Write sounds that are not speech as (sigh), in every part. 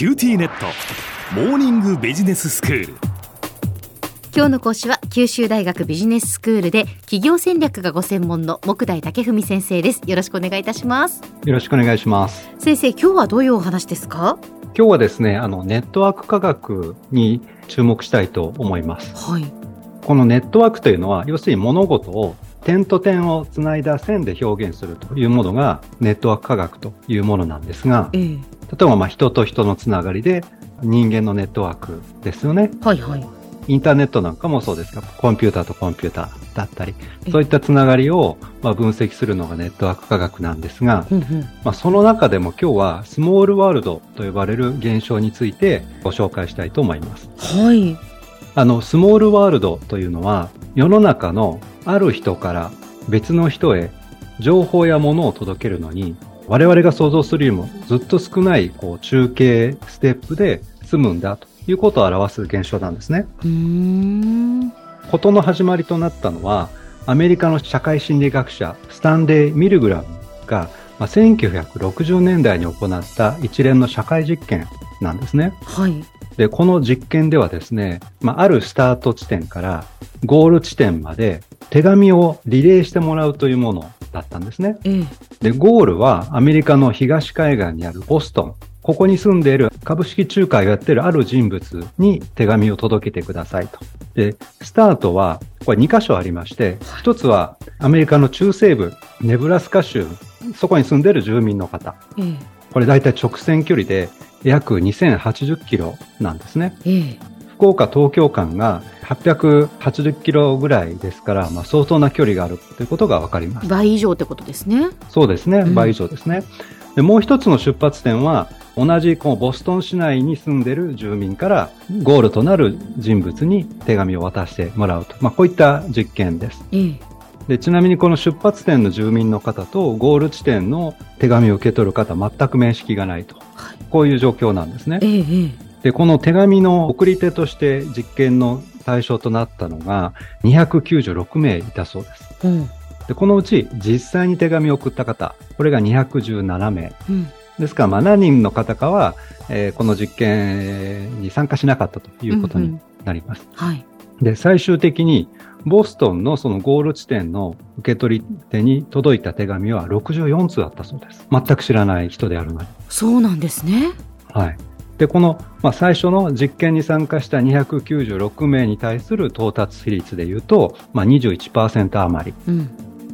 QTnet。モーニングビジネススクール。今日の講師は九州大学ビジネススクールで企業戦略がご専門の目代武史先生です。よろしくお願いいたします。よろしくお願いします。先生今日はどういうお話ですか？今日はですねあのネットワーク科学に注目したいと思います。はい。このネットワークというのは要するに物事を点と点をつないだ線で表現するというものがネットワーク科学というものなんですが、ええ例えばまあ人と人のつながりで人間のネットワークですよね。はいはい。インターネットなんかもそうですが、コンピューターとコンピューターだったり。ええ、そういったつながりをまあ分析するのがネットワーク科学なんですが、うんうん。まあ、その中でも今日はスモールワールドと呼ばれる現象についてご紹介したいと思います。はい。あの、スモールワールドというのは、世の中のある人から別の人へ情報や物を届けるのに、我々が想像するよりもずっと少ないこう中継ステップで済むんだということを表す現象なんですね。うーんことの始まりとなったのは、アメリカの社会心理学者スタンレー・ミルグラムが、まあ、1960年代に行った一連の社会実験なんですね。はいで、この実験ではですね、まあ、あるスタート地点からゴール地点まで手紙をリレーしてもらうというものだったんですね。ええで、ゴールはアメリカの東海岸にあるボストン。ここに住んでいる株式仲介をやっているある人物に手紙を届けてくださいと。で、スタートは、これ2箇所ありまして、1つはアメリカの中西部、ネブラスカ州、そこに住んでいる住民の方。ええこれ大体直線距離で約2080キロなんですね。ええ福岡東京間が880キロぐらいですから、まあ、相当な距離があるということがわかります。倍以上ってことですねそうですね、うん倍以上ですね。でもう一つの出発点は、同じこうボストン市内に住んでいる住民からゴールとなる人物に手紙を渡してもらうと。まあ、こういった実験です。ええでちなみにこの出発点の住民の方とゴール地点の手紙を受け取る方、全く面識がないと。はいこういう状況なんですね。えええで、この手紙の送り手として実験の対象となったのが296名いたそうです。えうんで、このうち実際に手紙を送った方、これが217名。うんですから、まあ何人の方かは、えーこの実験に参加しなかったということにうんうんなります。はいで、最終的にボストンのそのゴール地点の受け取り手に届いた手紙は64通あったそうです。全く知らない人であるのに。そうなんですねはい。で、この、まあ、最初の実験に参加した296名に対する到達比率で言うと、まあ、21%余り。うん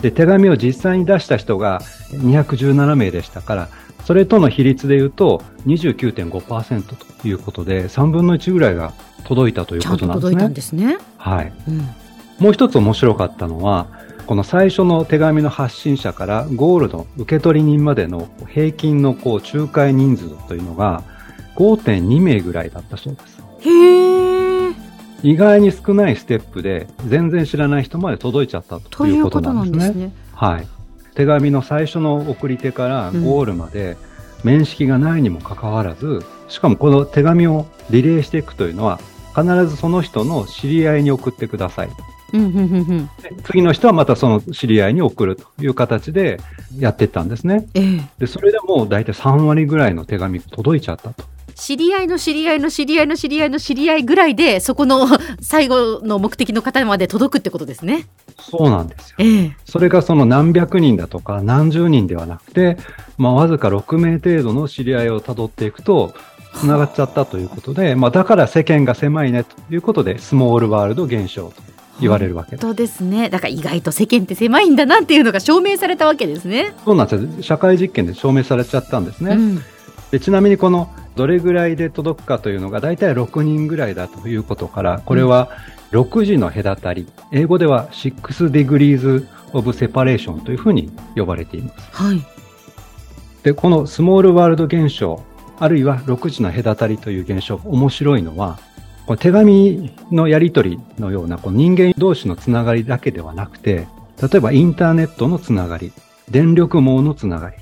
で、手紙を実際に出した人が217名でしたから、それとの比率で言うと29.5%ということで、3分の1ぐらいが届いたということなんですんと届いたんね。ですねはい。うんもう一つ面白かったのは、この最初の手紙の発信者からゴールの受け取り人までの平均のこう仲介人数というのが5.2名ぐらいだったそうです。へえ意外に少ないステップで全然知らない人まで届いちゃったとといううこととなんんですすねはい。手紙の最初の送り手からゴールまで面識がないにもかかわらず、しかもこの手紙をリレーしていくというのは必ずその人の知り合いに送ってください。次の人はまたその知り合いに送るという形でやっていったんですね。ええで、それでもう大体3割ぐらいの手紙届いちゃったと。知り合いの知り合いの知り合いの知り合いの知り合いぐらいでそこの (laughs) 最後の目的の方まで届くってことですね。そうなんですよ。ええそれがその何百人だとか何十人ではなくて、まあ、わずか6名程度の知り合いをたどっていくと、繋がっちゃったということで、まあ、だから世間が狭いねということで、スモールワールド現象と言われるわけです。そうですね。だから意外と世間って狭いんだなっていうのが証明されたわけですね。そうなんですよ。社会実験で証明されちゃったんですね。うんでちなみにこのどれぐらいで届くかというのが大体6人ぐらいだということから、これは6時の隔たり、英語では6 degrees of separation というふうに呼ばれています。はい。で、このスモールワールド現象、あるいは6時の隔たりという現象、面白いのは、この手紙のやり取りのようなこの人間同士のつながりだけではなくて、例えばインターネットのつながり、電力網のつながり、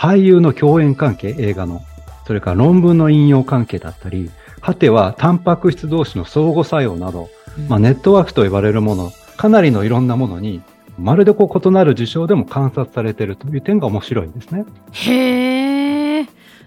俳優の共演関係、映画の、それから論文の引用関係だったり、果てはタンパク質同士の相互作用など、まあ、ネットワークと呼ばれるもの、かなりのいろんなものに、まるでこう異なる事象でも観察されているという点が面白いんですね。へえ。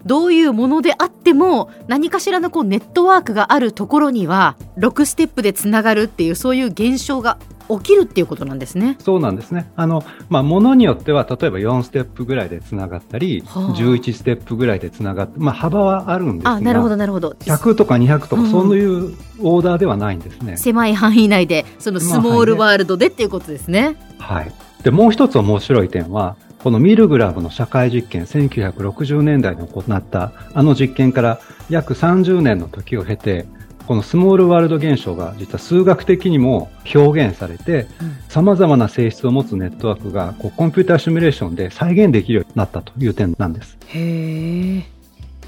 どういうものであっても何かしらのこうネットワークがあるところには6ステップでつながるっていうそういう現象が起きるっていうことなんですね。そうなんですね。あの、まあ、ものによっては、例えば4ステップぐらいでつながったり、はあ11ステップぐらいでつながって、まあ、幅はあるんですが、あ、なるほどなるほど。100とか200とか、うんそういうオーダーではないんですね。狭い範囲内でそのスモールワールドでっていうことですね。はい。で、もう一つ面白い点は、このミルグラムの社会実験、1960年代に行ったあの実験から約30年の時を経て、このスモールワールド現象が実は数学的にも表現されて、様々な性質を持つネットワークがこうコンピューターシミュレーションで再現できるようになったという点なんです。へえ。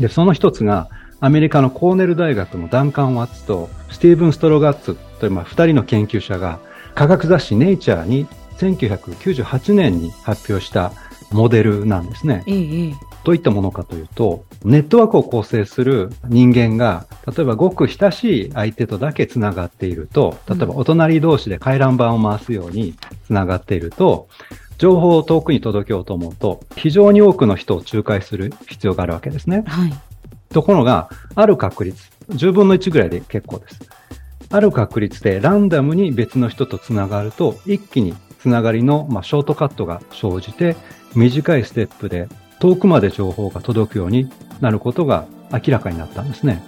で、その一つが、アメリカのコーネル大学のダンカン・ワッツとスティーブン・ストロガッツというまあ二人の研究者が科学雑誌ネイチャーに1998年に発表したモデルなんですね。ええええ。どういったものかというと、ネットワークを構成する人間が、例えばごく親しい相手とだけ繋がっていると、例えばお隣同士で回覧板を回すように繋がっていると、情報を遠くに届けようと思うと、非常に多くの人を仲介する必要があるわけですね。はい。ところが、ある確率、10分の1ぐらいで結構です。ある確率でランダムに別の人とつながると、一気につながりの、まあ、ショートカットが生じて、短いステップで遠くまで情報が届くようになることが明らかになったんですね。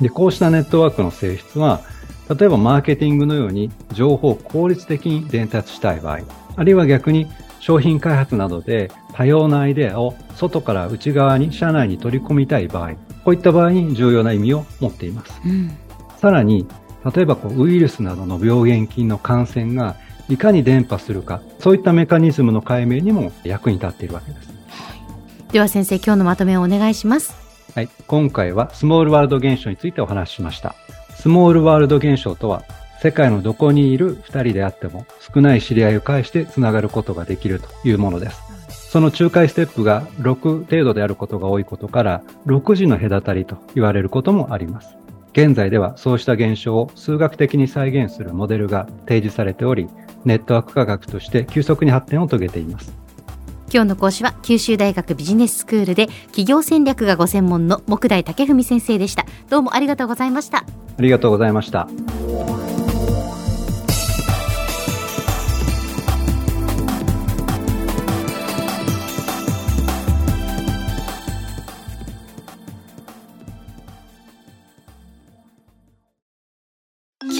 で、こうしたネットワークの性質は、例えばマーケティングのように情報を効率的に伝達したい場合、あるいは逆に商品開発などで多様なアイデアを外から内側に社内に取り込みたい場合、こういった場合に重要な意味を持っています。うん。さらに、例えばこうウイルスなどの病原菌の感染がいかに伝播するか、そういったメカニズムの解明にも役に立っているわけです。では先生今日のまとめをお願いします。はい。今回はスモールワールド現象についてお話ししました。スモールワールド現象とは、世界のどこにいる二人であっても少ない知り合いを介してつながることができるというものです。その仲介ステップが6程度であることが多いことから、6時の隔たりと言われることもあります。現在ではそうした現象を数学的に再現するモデルが提示されており、ネットワーク科学として急速に発展を遂げています。今日の講師は九州大学ビジネススクールで企業戦略がご専門の目代武史先生でした。どうもありがとうございました。ありがとうございました。